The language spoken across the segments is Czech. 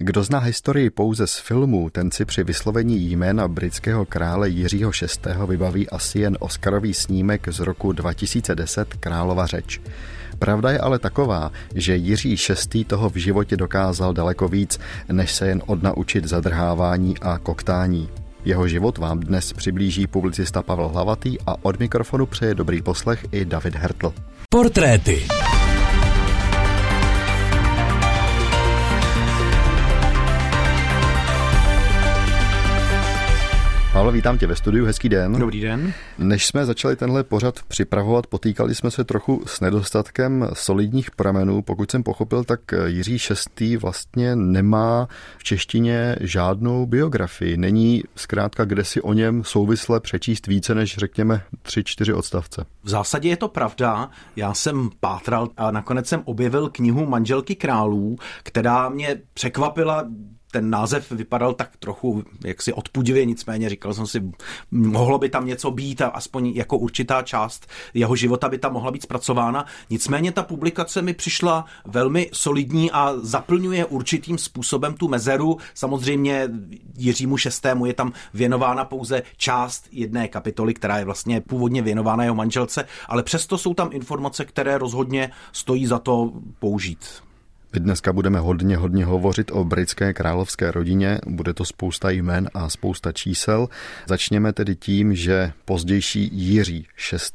Kdo zná historii pouze z filmů, ten si při vyslovení jména britského krále Jiřího VI. vybaví asi jen Oscarový snímek z roku 2010 Králova řeč. Pravda je ale taková, že Jiří VI. toho v životě dokázal daleko víc, než se jen odnaučit zadrhávání a koktání. Jeho život vám dnes přiblíží publicista Pavel Hlavatý a od mikrofonu přeje dobrý poslech i David Hertl. Portréty. Pavel, vítám tě ve studiu, hezký den. Dobrý den. Než jsme začali tenhle pořad připravovat, potýkali jsme se trochu s nedostatkem solidních pramenů. Pokud jsem pochopil, tak Jiří VI. vlastně nemá v češtině žádnou biografii. Není zkrátka, kde si o něm souvisle přečíst více než řekněme tři, čtyři odstavce. V zásadě je to pravda. Já jsem pátral a nakonec jsem objevil knihu Manželky králů, která mě překvapila ten název vypadal tak trochu jaksi odpudivě, nicméně říkal jsem si, mohlo by tam něco být a aspoň jako určitá část jeho života by tam mohla být zpracována. Nicméně ta publikace mi přišla velmi solidní a zaplňuje určitým způsobem tu mezeru. Samozřejmě Jiřímu šestému je tam věnována pouze část jedné kapitoly, která je vlastně původně věnována jeho manželce, ale přesto jsou tam informace, které rozhodně stojí za to použít. My dneska budeme hodně, hodně hovořit o britské královské rodině. Bude to spousta jmen a spousta čísel. Začněme tedy tím, že pozdější Jiří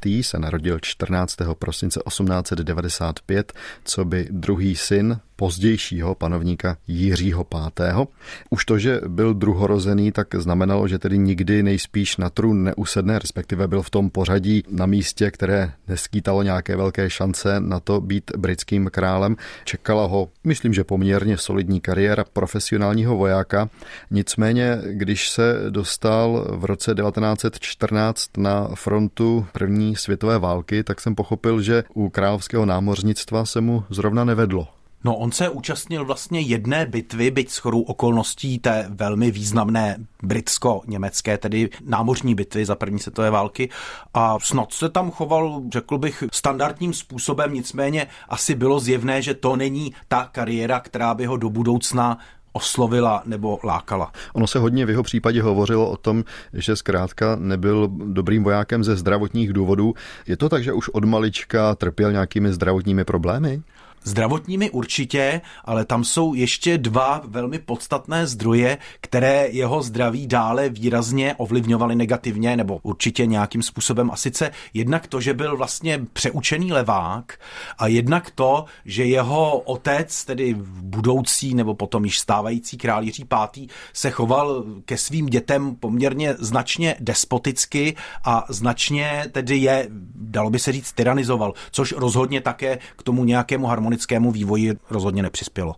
VI. se narodil 14. prosince 1895, co by druhý syn pozdějšího panovníka Jiřího V. Už to, že byl druhorozený, tak znamenalo, že tedy nikdy nejspíš na trůn neusedne, respektive byl v tom pořadí na místě, které neskýtalo nějaké velké šance na to být britským králem. Čekala ho, myslím, že poměrně solidní kariéra profesionálního vojáka. Nicméně, když se dostal v roce 1914 na frontu první světové války, tak jsem pochopil, že u královského námořnictva se mu zrovna nevedlo. No, on se účastnil vlastně jedné bitvy, byť s chorou okolností té velmi významné britsko-německé, tedy námořní bitvy za první světové války a snad se tam choval, řekl bych, standardním způsobem, nicméně asi bylo zjevné, že to není ta kariéra, která by ho do budoucna oslovila nebo lákala. Ono se hodně v jeho případě hovořilo o tom, že zkrátka nebyl dobrým vojákem ze zdravotních důvodů. Je to tak, že už od malička trpěl nějakými zdravotními problémy? Zdravotními určitě, ale tam jsou ještě dva velmi podstatné zdroje, které jeho zdraví dále výrazně ovlivňovaly negativně, nebo určitě nějakým způsobem. A sice jednak to, že byl vlastně přeučený levák a jednak to, že jeho otec, tedy budoucí nebo potom již stávající král Jiří V. se choval ke svým dětem poměrně značně despoticky a značně tedy je, dalo by se říct, tyranizoval, což rozhodně také k tomu nějakému harmonii harmonickému vývoji rozhodně nepřispělo.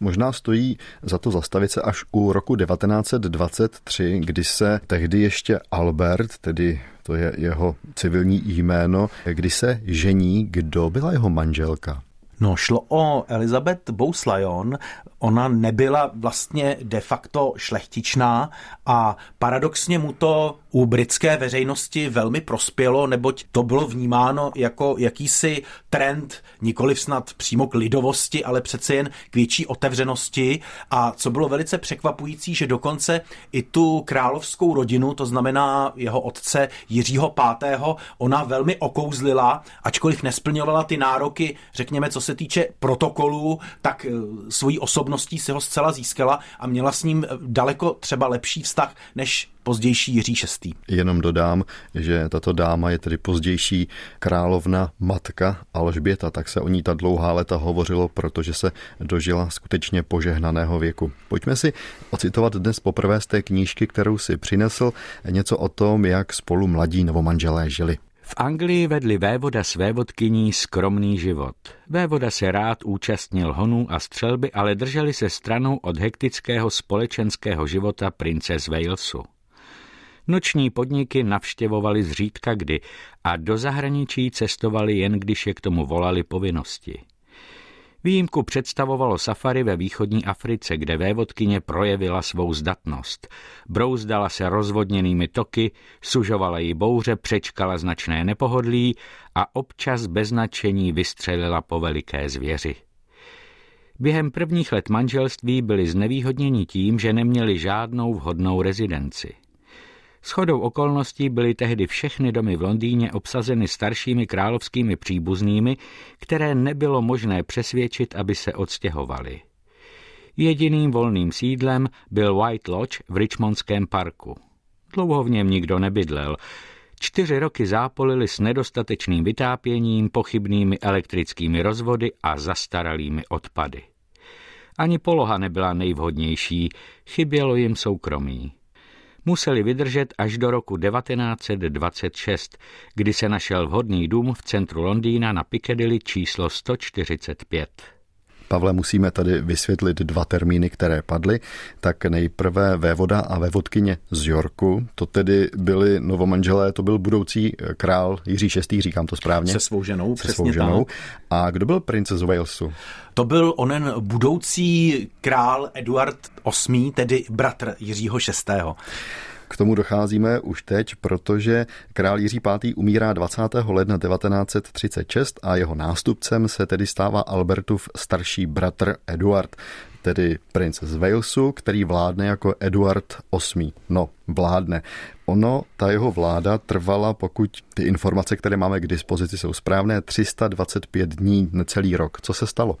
Možná stojí za to zastavit se až u roku 1923, kdy se tehdy ještě Albert, tedy to je jeho civilní jméno, kdy se žení, kdo byla jeho manželka. No, šlo o Elizabeth Bouslajon. Ona nebyla vlastně de facto šlechtičná a paradoxně mu to u britské veřejnosti velmi prospělo, neboť to bylo vnímáno jako jakýsi trend, nikoli snad přímo k lidovosti, ale přece jen k větší otevřenosti. A co bylo velice překvapující, že dokonce i tu královskou rodinu, to znamená jeho otce Jiřího V., ona velmi okouzlila, ačkoliv nesplňovala ty nároky, řekněme, co se týče protokolů, tak eh, svojí osobností si ho zcela získala a měla s ním daleko třeba lepší vztah než pozdější Jiří VI. Jenom dodám, že tato dáma je tedy pozdější královna matka Alžběta, tak se o ní ta dlouhá léta hovořilo, protože se dožila skutečně požehnaného věku. Pojďme si ocitovat dnes poprvé z té knížky, kterou si přinesl, něco o tom, jak spolu mladí novomanželé žili. V Anglii vedli vévoda s vévodkyní skromný život. Vévoda se rád účastnil honů a střelby, ale drželi se stranou od hektického společenského života prince z Walesu. Noční podniky navštěvovali zřídka kdy a do zahraničí cestovali jen když je k tomu volali povinnosti. Výjimku představovalo safari ve východní Africe, kde vévodkyně projevila svou zdatnost. Brouzdala se rozvodněnými toky, sužovala jí bouře, přečkala značné nepohodlí a občas bez značení vystřelila po veliké zvěři. Během prvních let manželství byli znevýhodněni tím, že neměli žádnou vhodnou rezidenci. Shodou okolností byly tehdy všechny domy v Londýně obsazeny staršími královskými příbuznými, které nebylo možné přesvědčit, aby se odstěhovali. Jediným volným sídlem byl White Lodge v Richmondském parku. Dlouho v něm nikdo nebydlel. Čtyři roky zápolili s nedostatečným vytápěním, pochybnými elektrickými rozvody a zastaralými odpady. Ani poloha nebyla nejvhodnější, chybělo jim soukromí museli vydržet až do roku 1926, kdy se našel vhodný dům v centru Londýna na Piccadilly číslo 145. Pavle, musíme tady vysvětlit dva termíny, které padly. Tak nejprve vévoda a vévodkyně z Yorku, to tedy byli novomanželé, to byl budoucí král Jiří VI, říkám to správně. Se svou ženou, Se svou ženou. Tak. A kdo byl princ z Walesu? To byl onen budoucí král Eduard VIII, tedy bratr Jiřího VI. K tomu docházíme už teď, protože král Jiří V. umírá 20. ledna 1936 a jeho nástupcem se tedy stává Albertův starší bratr Eduard tedy princ z Walesu, který vládne jako Eduard VIII. No, vládne. Ono, ta jeho vláda trvala, pokud ty informace, které máme k dispozici, jsou správné, 325 dní, necelý rok. Co se stalo?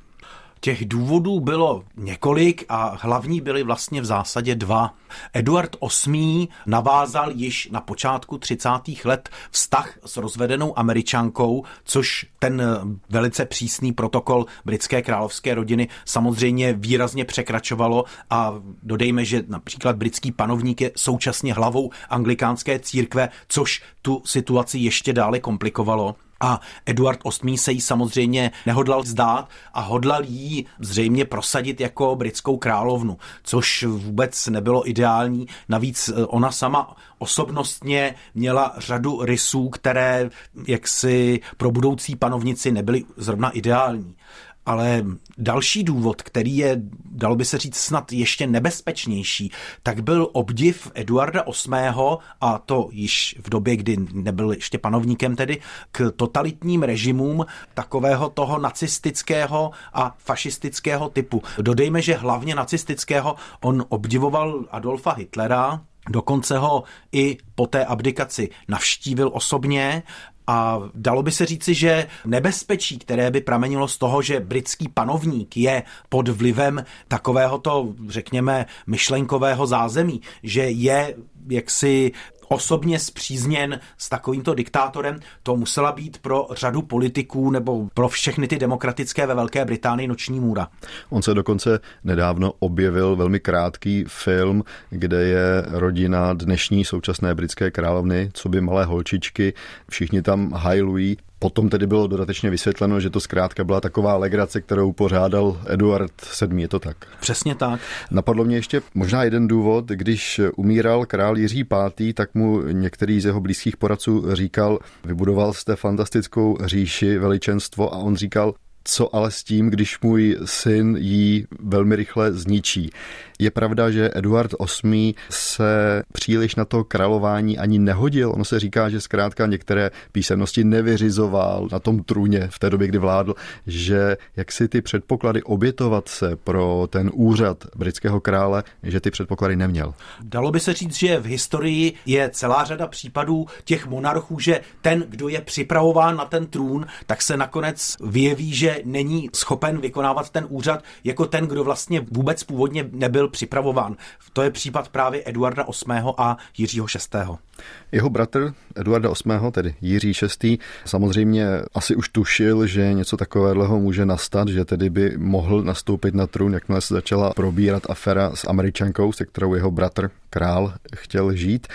Těch důvodů bylo několik a hlavní byly vlastně v zásadě dva. Eduard VIII navázal již na počátku 30. let vztah s rozvedenou američankou, což ten velice přísný protokol britské královské rodiny samozřejmě výrazně překračovalo a dodejme, že například britský panovník je současně hlavou anglikánské církve, což tu situaci ještě dále komplikovalo. A Eduard VIII se jí samozřejmě nehodlal zdát a hodlal jí zřejmě prosadit jako britskou královnu, což vůbec nebylo ideální. Navíc eh, ona sama osobnostně měla řadu rysů, které jaksi pro budoucí panovnici nebyly zrovna ideální. Ale další důvod, který je, dalo by se říct, snad ještě nebezpečnější, tak byl obdiv Eduarda VIII. a to již v době, kdy nebyl ještě panovníkem tedy, k totalitním režimům takového toho nacistického a fašistického typu. Dodejme, že hlavně nacistického on obdivoval Adolfa Hitlera, Dokonce ho i po té abdikaci navštívil osobně a dalo by se říci, že nebezpečí, které by pramenilo z toho, že britský panovník je pod vlivem takovéhoto, řekněme, myšlenkového zázemí, že je jaksi osobně zpřízněn s takovýmto diktátorem, to musela být pro řadu politiků nebo pro všechny ty demokratické ve Velké Británii noční můra. On se dokonce nedávno objevil velmi krátký film, kde je rodina dnešní současné britské královny, co by malé holčičky, všichni tam hajlují Potom tedy bylo dodatečně vysvětleno, že to zkrátka byla taková legrace, kterou pořádal Eduard VII, je to tak? Přesně tak. Napadlo mě ještě možná jeden důvod, když umíral král Jiří V., tak mu některý z jeho blízkých poradců říkal, vybudoval jste fantastickou říši, veličenstvo a on říkal, co ale s tím, když můj syn jí velmi rychle zničí. Je pravda, že Eduard VIII se příliš na to králování ani nehodil. Ono se říká, že zkrátka některé písemnosti nevyřizoval na tom trůně v té době, kdy vládl, že jak si ty předpoklady obětovat se pro ten úřad britského krále, že ty předpoklady neměl. Dalo by se říct, že v historii je celá řada případů těch monarchů, že ten, kdo je připravován na ten trůn, tak se nakonec vyjeví, že není schopen vykonávat ten úřad jako ten, kdo vlastně vůbec původně nebyl byl připravován. To je případ právě Eduarda VIII. a Jiřího VI. Jeho bratr Eduarda VIII., tedy Jiří VI., samozřejmě asi už tušil, že něco takového může nastat, že tedy by mohl nastoupit na trůn, jakmile se začala probírat afera s američankou, se kterou jeho bratr král chtěl žít.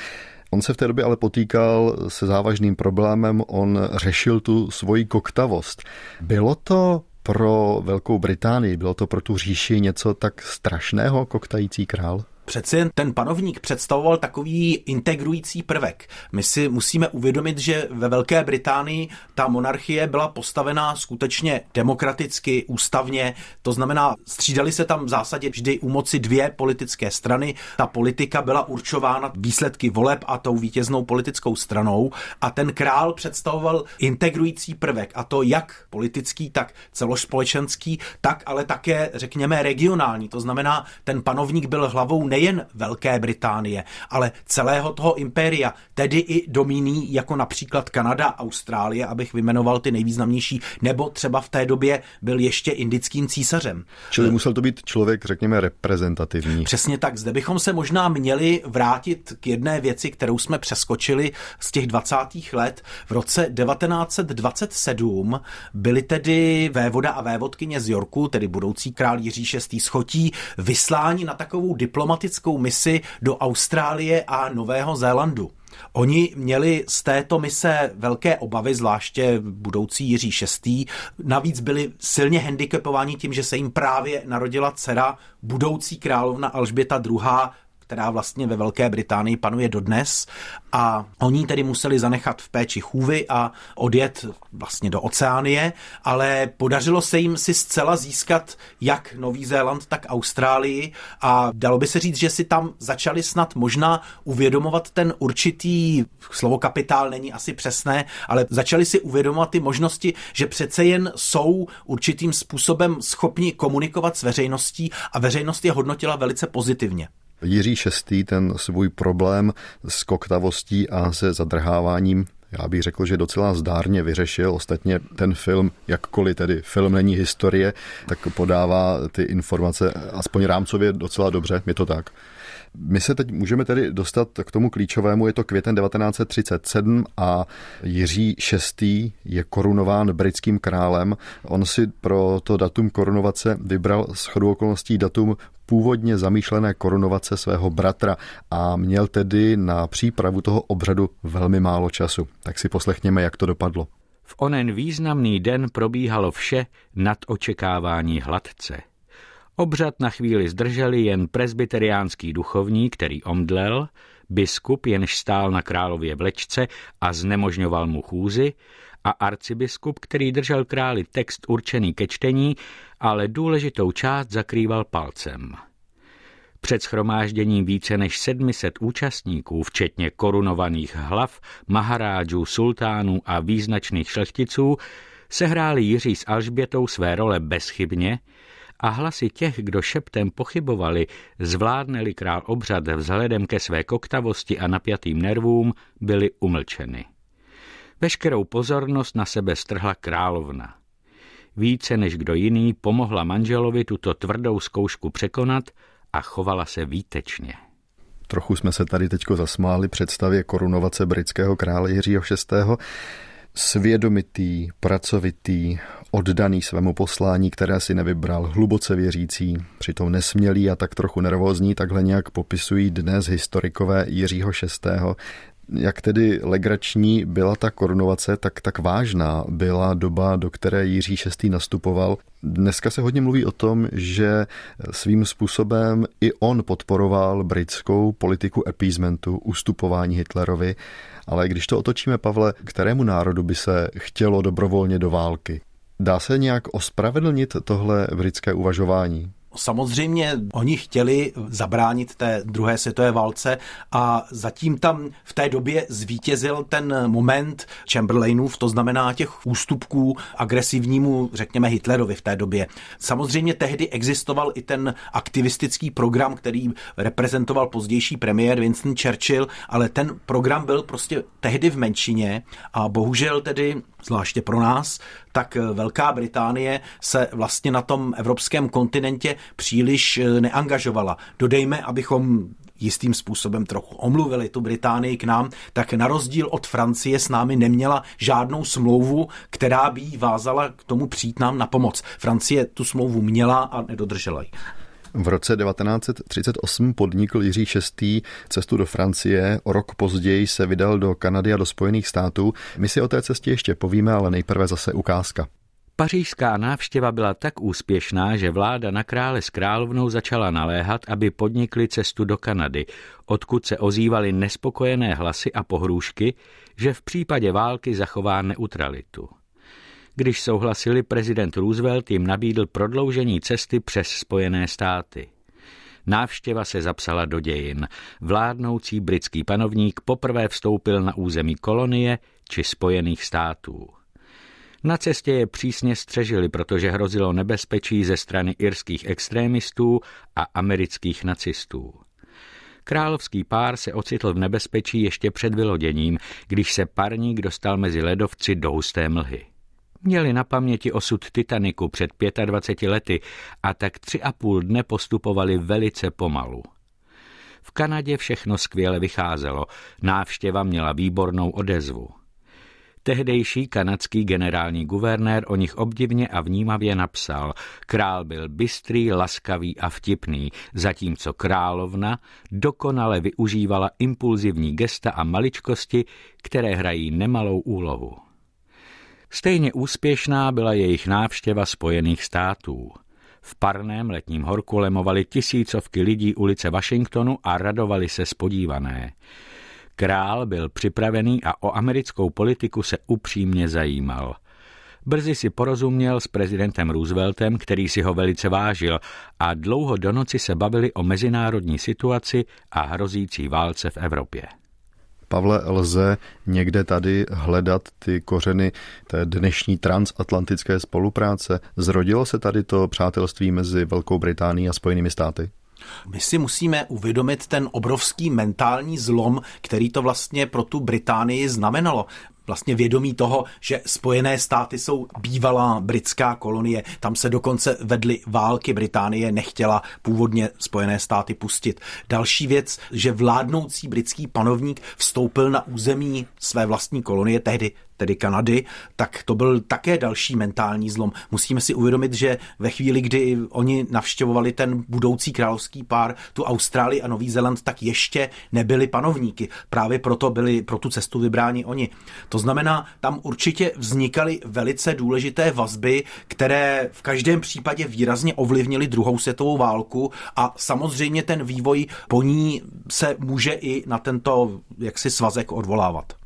On se v té době ale potýkal se závažným problémem, on řešil tu svoji koktavost. Bylo to pro Velkou Británii, bylo to pro tu říši něco tak strašného, koktající král? Přece jen ten panovník představoval takový integrující prvek. My si musíme uvědomit, že ve Velké Británii ta monarchie byla postavená skutečně demokraticky, ústavně, to znamená, střídali se tam v zásadě vždy u moci dvě politické strany. Ta politika byla určována výsledky voleb a tou vítěznou politickou stranou a ten král představoval integrující prvek a to jak politický, tak celospolečenský, tak ale také, řekněme, regionální. To znamená, ten panovník byl hlavou nejen Velké Británie, ale celého toho impéria, tedy i domíní jako například Kanada, Austrálie, abych vymenoval ty nejvýznamnější, nebo třeba v té době byl ještě indickým císařem. Čili musel to být člověk, řekněme, reprezentativní. Přesně tak. Zde bychom se možná měli vrátit k jedné věci, kterou jsme přeskočili z těch 20. let. V roce 1927 byli tedy vévoda a vévodkyně z Yorku, tedy budoucí král Jiří VI. schotí, vysláni na takovou diplomatickou misi do Austrálie a Nového Zélandu. Oni měli z této mise velké obavy, zvláště budoucí Jiří VI. Navíc byli silně handicapováni tím, že se jim právě narodila dcera budoucí královna Alžběta II která vlastně ve Velké Británii panuje dodnes a oni tedy museli zanechat v péči chůvy a odjet vlastně do Oceánie, ale podařilo se jim si zcela získat jak Nový Zéland, tak Austrálii a dalo by se říct, že si tam začali snad možná uvědomovat ten určitý, slovo kapitál není asi přesné, ale začali si uvědomovat ty možnosti, že přece jen jsou určitým způsobem schopni komunikovat s veřejností a veřejnost je hodnotila velice pozitivně. Jiří VI. ten svůj problém s koktavostí a se zadrháváním já bych řekl, že docela zdárně vyřešil. Ostatně ten film, jakkoliv tedy film není historie, tak podává ty informace aspoň rámcově docela dobře, je to tak. My se teď můžeme tedy dostat k tomu klíčovému, je to květen 1937 a Jiří VI. je korunován britským králem. On si pro to datum korunovace vybral s okolností datum původně zamýšlené korunovace svého bratra a měl tedy na přípravu toho obřadu velmi málo času. Tak si poslechněme, jak to dopadlo. V onen významný den probíhalo vše nad očekávání hladce. Obřad na chvíli zdrželi jen presbyteriánský duchovní, který omdlel, biskup, jenž stál na králově vlečce a znemožňoval mu chůzi, a arcibiskup, který držel králi text určený ke čtení, ale důležitou část zakrýval palcem. Před schromážděním více než 700 účastníků, včetně korunovaných hlav, maharádžů, sultánů a význačných šlechticů, sehráli Jiří s Alžbětou své role bezchybně a hlasy těch, kdo šeptem pochybovali, zvládneli král obřad vzhledem ke své koktavosti a napjatým nervům, byly umlčeny. Veškerou pozornost na sebe strhla královna. Více než kdo jiný pomohla manželovi tuto tvrdou zkoušku překonat a chovala se výtečně. Trochu jsme se tady teďko zasmáli představě korunovace britského krále Jiřího VI. Svědomitý, pracovitý, oddaný svému poslání, které si nevybral, hluboce věřící, přitom nesmělý a tak trochu nervózní, takhle nějak popisují dnes historikové Jiřího VI jak tedy legrační byla ta korunovace, tak tak vážná byla doba, do které Jiří VI. nastupoval. Dneska se hodně mluví o tom, že svým způsobem i on podporoval britskou politiku appeasementu, ustupování Hitlerovi, ale když to otočíme, Pavle, kterému národu by se chtělo dobrovolně do války? Dá se nějak ospravedlnit tohle britské uvažování? Samozřejmě oni chtěli zabránit té druhé světové válce a zatím tam v té době zvítězil ten moment Chamberlainův, to znamená těch ústupků agresivnímu, řekněme, Hitlerovi v té době. Samozřejmě tehdy existoval i ten aktivistický program, který reprezentoval pozdější premiér Winston Churchill, ale ten program byl prostě tehdy v menšině a bohužel tedy zvláště pro nás, tak Velká Británie se vlastně na tom evropském kontinentě příliš eh, neangažovala. Dodejme, abychom jistým způsobem trochu omluvili tu Británii k nám, tak na rozdíl od Francie s námi neměla žádnou smlouvu, která by jí vázala k tomu přijít nám na pomoc. Francie tu smlouvu měla a nedodržela ji. V roce 1938 podnikl Jiří VI. cestu do Francie, o rok později se vydal do Kanady a do Spojených států. My si o té cestě ještě povíme, ale nejprve zase ukázka. Pařížská návštěva byla tak úspěšná, že vláda na krále s královnou začala naléhat, aby podnikli cestu do Kanady, odkud se ozývaly nespokojené hlasy a pohrůžky, že v případě války zachová neutralitu. Když souhlasili, prezident Roosevelt jim nabídl prodloužení cesty přes Spojené státy. Návštěva se zapsala do dějin. Vládnoucí britský panovník poprvé vstoupil na území kolonie či Spojených států. Na cestě je přísně střežili, protože hrozilo nebezpečí ze strany irských extrémistů a amerických nacistů. Královský pár se ocitl v nebezpečí ještě před vyloděním, když se parník dostal mezi ledovci do husté mlhy. Měli na paměti osud Titaniku před 25 lety a tak tři a půl dne postupovali velice pomalu. V Kanadě všechno skvěle vycházelo, návštěva měla výbornou odezvu. Tehdejší kanadský generální guvernér o nich obdivně a vnímavě napsal, král byl bystrý, laskavý a vtipný, zatímco královna dokonale využívala impulzivní gesta a maličkosti, které hrají nemalou úlohu. Stejně úspěšná byla jejich návštěva Spojených států. V parném letním horku lemovali tisícovky lidí ulice Washingtonu a radovali se spodívané. Král byl připravený a o americkou politiku se upřímně zajímal. Brzy si porozuměl s prezidentem Rooseveltem, který si ho velice vážil a dlouho do noci se bavili o mezinárodní situaci a hrozící válce v Evropě. Pavle, lze někde tady hledat ty kořeny té dnešní transatlantické spolupráce? Zrodilo se tady to přátelství mezi Velkou Británií a Spojenými státy? My si musíme uvědomit ten obrovský mentální zlom, který to vlastně pro tu Británii znamenalo vlastně vědomí toho, že Spojené státy jsou bývalá britská kolonie. Tam se dokonce vedly války. Británie nechtěla původně Spojené státy pustit. Další věc, že vládnoucí britský panovník vstoupil na území své vlastní kolonie, tehdy tedy Kanady, tak to byl také další mentální zlom. Musíme si uvědomit, že ve chvíli, kdy oni navštěvovali ten budoucí královský pár, tu Austrálii a Nový Zéland, tak ještě nebyli panovníky. Právě proto byli pro tu cestu vybráni oni. To znamená, tam určitě vznikaly velice důležité vazby, které v každém případě výrazně ovlivnily druhou světovou válku a samozřejmě ten vývoj po ní se může i na tento jaksi svazek odvolávat.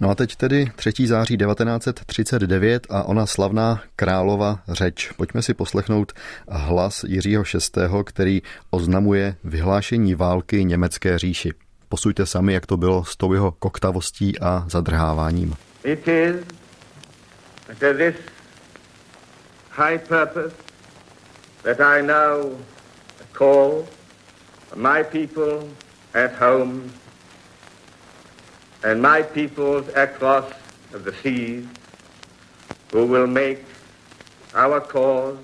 No a teď tedy 3. září 1939 a ona slavná králova řeč. Pojďme si poslechnout hlas Jiřího VI., který oznamuje vyhlášení války německé říši. Posuďte sami, jak to bylo s tou jeho koktavostí a zadrháváním. It is to this high purpose that I now call my people at home and my peoples across the seas who will make our cause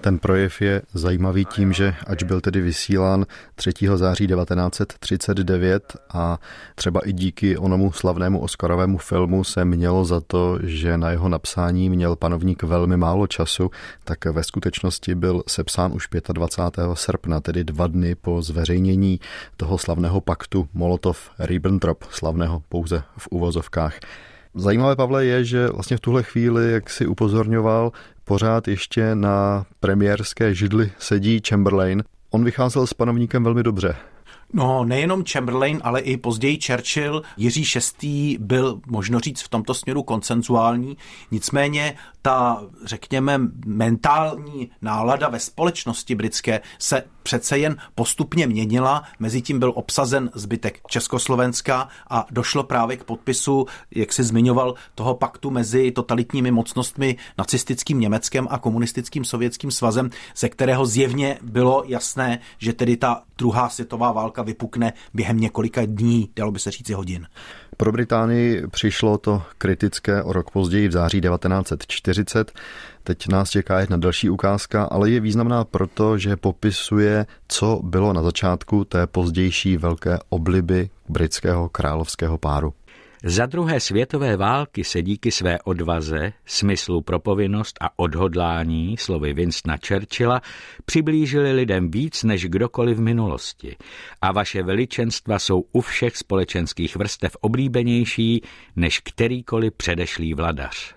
ten projev je zajímavý tím, že ač byl tedy vysílán 3. září 1939 a třeba i díky onomu slavnému Oscarovému filmu se mělo za to, že na jeho napsání měl panovník velmi málo času, tak ve skutečnosti byl sepsán už 25. srpna, tedy dva dny po zveřejnění toho slavného paktu Molotov-Ribbentrop, slavného pouze v uvozovkách. Zajímavé, Pavle, je, že vlastně v tuhle chvíli, jak si upozorňoval, pořád ještě na premiérské židli sedí Chamberlain. On vycházel s panovníkem velmi dobře. No, nejenom Chamberlain, ale i později Churchill, Jiří VI. byl, možno říct, v tomto směru koncenzuální. Nicméně ta, řekněme, mentální nálada ve společnosti britské se přece jen postupně měnila. Mezitím byl obsazen zbytek Československa a došlo právě k podpisu, jak si zmiňoval, toho paktu mezi totalitními mocnostmi nacistickým Německem a komunistickým sovětským svazem, ze kterého zjevně bylo jasné, že tedy ta druhá světová válka vypukne během několika dní, dalo by se říci hodin. Pro Británii přišlo to kritické o rok později v září 1940. Teď nás čeká jedna další ukázka, ale je významná proto, že popisuje, co bylo na začátku té pozdější velké obliby britského královského páru. Za druhé světové války se díky své odvaze, smyslu pro povinnost a odhodlání, slovy Winstona Churchilla, přiblížili lidem víc než kdokoliv v minulosti. A vaše veličenstva jsou u všech společenských vrstev oblíbenější než kterýkoliv předešlý vladař.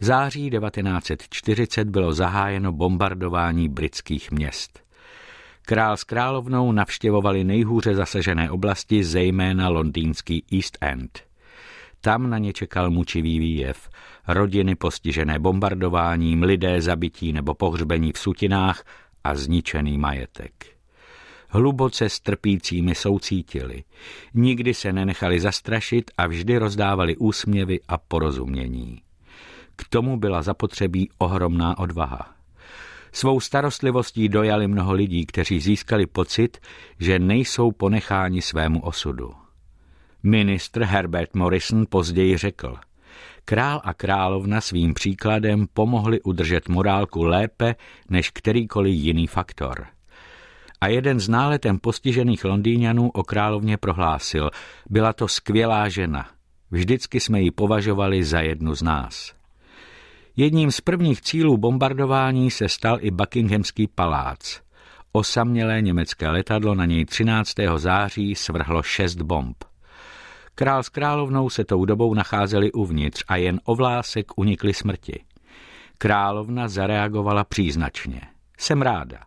V září 1940 bylo zahájeno bombardování britských měst. Král s královnou navštěvovali nejhůře zasažené oblasti, zejména londýnský East End. Tam na ně čekal mučivý výjev. Rodiny postižené bombardováním, lidé zabití nebo pohřbení v sutinách a zničený majetek. Hluboce strpícími soucítili. Nikdy se nenechali zastrašit a vždy rozdávali úsměvy a porozumění. K tomu byla zapotřebí ohromná odvaha. Svou starostlivostí dojali mnoho lidí, kteří získali pocit, že nejsou ponecháni svému osudu. Ministr Herbert Morrison později řekl, král a královna svým příkladem pomohli udržet morálku lépe než kterýkoliv jiný faktor. A jeden z náletem postižených Londýňanů o královně prohlásil, byla to skvělá žena, vždycky jsme ji považovali za jednu z nás. Jedním z prvních cílů bombardování se stal i Buckinghamský palác. Osamělé německé letadlo na něj 13. září svrhlo šest bomb. Král s královnou se tou dobou nacházeli uvnitř a jen o vlásek unikli smrti. Královna zareagovala příznačně. Jsem ráda.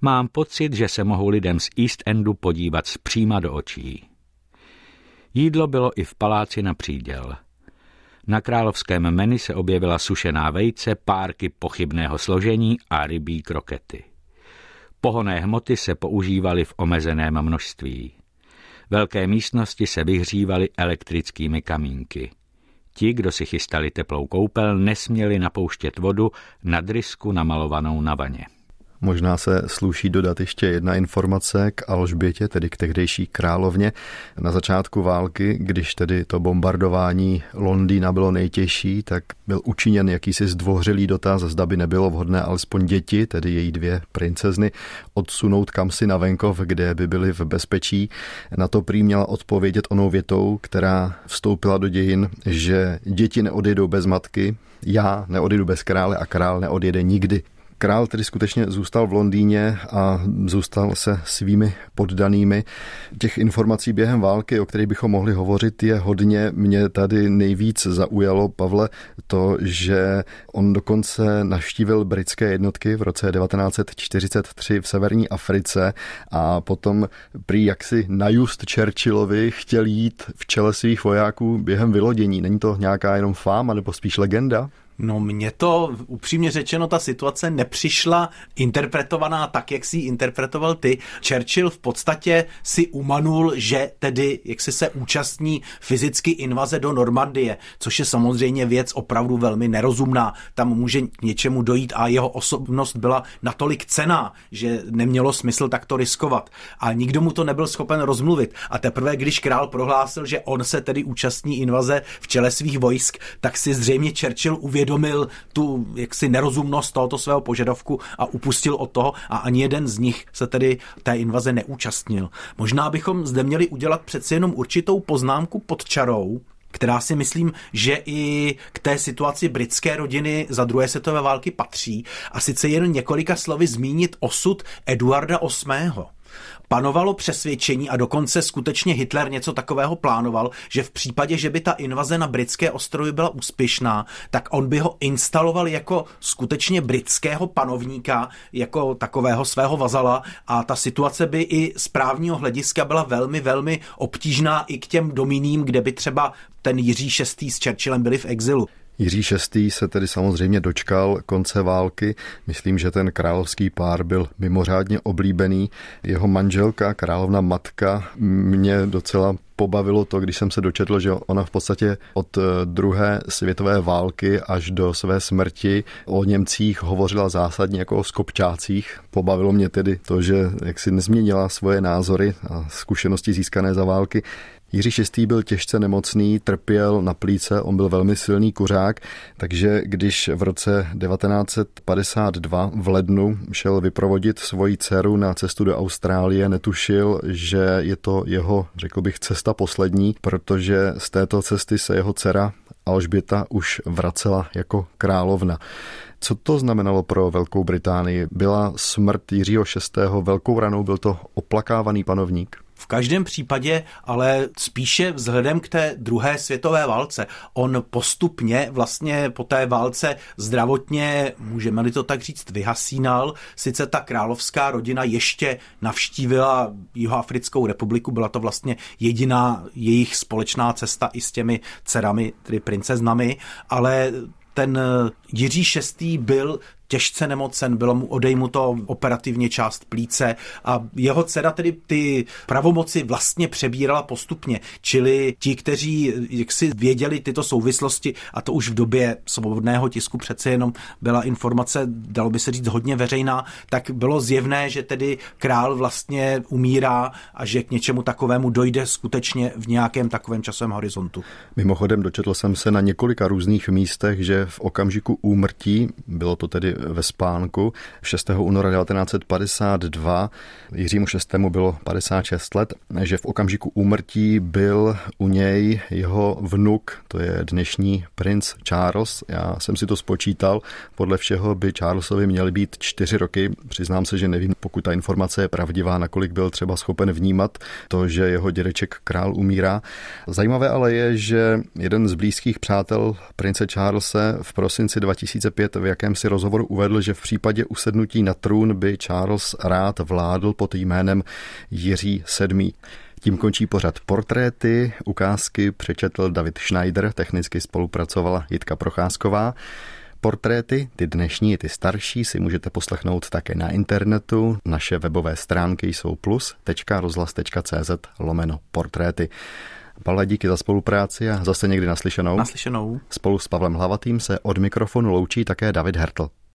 Mám pocit, že se mohou lidem z East Endu podívat zpříma do očí. Jídlo bylo i v paláci na příděl. Na královském menu se objevila sušená vejce, párky pochybného složení a rybí krokety. Pohoné hmoty se používaly v omezeném množství. Velké místnosti se vyhřívaly elektrickými kamínky. Ti, kdo si chystali teplou koupel, nesměli napouštět vodu nad rysku namalovanou na vaně. Možná se sluší dodat ještě jedna informace k Alžbětě, tedy k tehdejší královně. Na začátku války, když tedy to bombardování Londýna bylo nejtěžší, tak byl učiněn jakýsi zdvořilý dotaz, zda by nebylo vhodné alespoň děti, tedy její dvě princezny, odsunout kamsi na venkov, kde by byly v bezpečí. Na to prý měla odpovědět onou větou, která vstoupila do dějin, že děti neodejdou bez matky, já neodjedu bez krále a král neodjede nikdy. Král tedy skutečně zůstal v Londýně a zůstal se svými poddanými. Těch informací během války, o kterých bychom mohli hovořit, je hodně. Mě tady nejvíc zaujalo, Pavle, to, že on dokonce navštívil britské jednotky v roce 1943 v severní Africe a potom prý jaksi na just Churchillovi chtěl jít v čele svých vojáků během vylodění. Není to nějaká jenom fáma nebo spíš legenda? No mně to upřímně řečeno ta situace nepřišla interpretovaná tak, jak si ji interpretoval ty. Churchill v podstatě si umanul, že tedy jak si se účastní fyzicky invaze do Normandie, což je samozřejmě věc opravdu velmi nerozumná. Tam může k něčemu dojít a jeho osobnost byla natolik cená, že nemělo smysl takto riskovat. A nikdo mu to nebyl schopen rozmluvit. A teprve, když král prohlásil, že on se tedy účastní invaze v čele svých vojsk, tak si zřejmě Churchill uvědomil, uvědomil tu jaksi nerozumnost tohoto svého požadavku a upustil od toho a ani jeden z nich se tedy té invaze neúčastnil. Možná bychom zde měli udělat přeci jenom určitou poznámku pod čarou, která si myslím, že i k té situaci britské rodiny za druhé světové války patří. A sice jen několika slovy zmínit osud Eduarda VIII panovalo přesvědčení a dokonce skutečně Hitler něco takového plánoval, že v případě, že by ta invaze na britské ostrovy byla úspěšná, tak on by ho instaloval jako skutečně britského panovníka, jako takového svého vazala a ta situace by i z právního hlediska byla velmi, velmi obtížná i k těm dominím, kde by třeba ten Jiří VI. s Churchillem byli v exilu. Jiří VI. se tedy samozřejmě dočkal konce války. Myslím, že ten královský pár byl mimořádně oblíbený. Jeho manželka, královna matka, mě docela pobavilo to, když jsem se dočetl, že ona v podstatě od eh, druhé světové války až do své smrti o Němcích hovořila zásadně jako o skopčácích. Pobavilo mě tedy to, že jak si nezměnila svoje názory a zkušenosti získané za války. Jiří VI. byl těžce nemocný, trpěl na plíce, on byl velmi silný kuřák, takže když v roce 1952 v lednu šel vyprovodit svoji dceru na cestu do Austrálie, netušil, že je to jeho, řekl bych, cesta poslední, protože z této cesty se jeho dcera Alžběta už vracela jako královna. Co to znamenalo pro Velkou Británii? Byla smrt Jiřího VI. velkou ranou, byl to oplakávaný panovník? V každém případě, ale spíše vzhledem k té druhé světové válce. On postupně vlastně po té válce zdravotně, můžeme-li to tak říct, vyhasínal. Sice ta královská rodina ještě navštívila Jihoafrickou republiku, byla to vlastně jediná jejich společná cesta i s těmi dcerami, tedy princeznami, ale ten Jiří VI. byl těžce nemocen, bylo mu odejmuto operativně část plíce a jeho dcera tedy ty pravomoci vlastně přebírala postupně, čili ti, kteří jaksi věděli tyto souvislosti a to už v době svobodného tisku přece jenom byla informace, dalo by se říct, hodně veřejná, tak bylo zjevné, že tedy král vlastně umírá a že k něčemu takovému dojde skutečně v nějakém takovém časovém horizontu. Mimochodem dočetl jsem se na několika různých místech, že v okamžiku úmrtí, bylo to tedy ve spánku. 6. února 1952 Jiřímu VI. bylo 56 let, že v okamžiku úmrtí byl u něj jeho vnuk, to je dnešní princ Charles. Já jsem si to spočítal, podle všeho by Charlesovi měly být čtyři roky. Přiznám se, že nevím, pokud ta informace je pravdivá, nakolik byl třeba schopen vnímat to, že jeho dědeček král umírá. Zajímavé ale je, že jeden z blízkých přátel prince Charlesa v prosinci 2005 v jakémsi rozhovoru uvedl, že v případě usednutí na trůn by Charles rád vládl pod jménem Jiří VII. Tím končí pořad portréty, ukázky přečetl David Schneider, technicky spolupracovala Jitka Procházková. Portréty, ty dnešní i ty starší, si můžete poslechnout také na internetu. Naše webové stránky jsou plus.rozhlas.cz lomeno portréty. Pavle, díky za spolupráci a zase někdy naslyšenou. Naslyšenou. Spolu s Pavlem Hlavatým se od mikrofonu loučí také David Hertl.